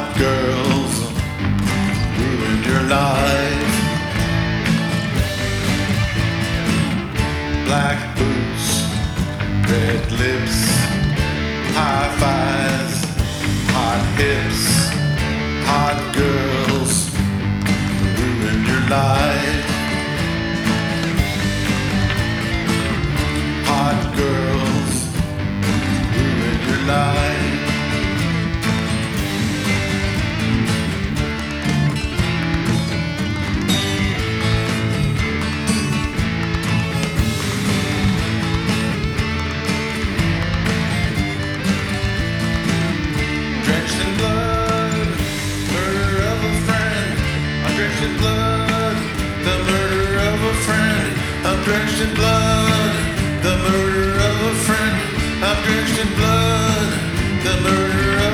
hot girls ruined your life. Black boots, red lips, high fives, hot hips, hot girls ruined your life. drenched in blood, the murder of a friend. I'm drenched in blood, the murder of